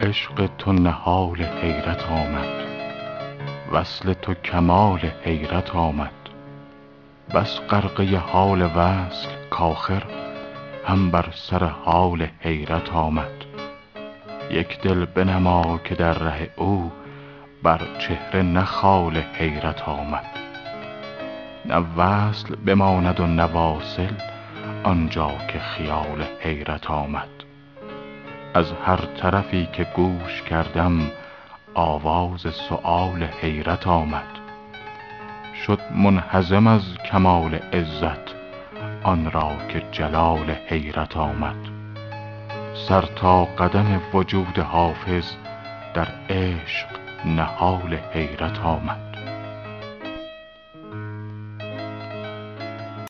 عشق تو نهال حیرت آمد. وصل تو کمال حیرت آمد. بس غرقه حال وصل کآخر هم بر سر حال حیرت آمد. یک دل بنما که در ره او بر چهره نه حیرت آمد. نه وصل بماند و نه واصل آن جا که خیال حیرت آمد. از هر طرفی که گوش کردم آواز سؤال حیرت آمد. شد منهزم از کمال عزت آن را که جلال حیرت آمد. سر تا قدم وجود حافظ در عشق نهال حیرت آمد.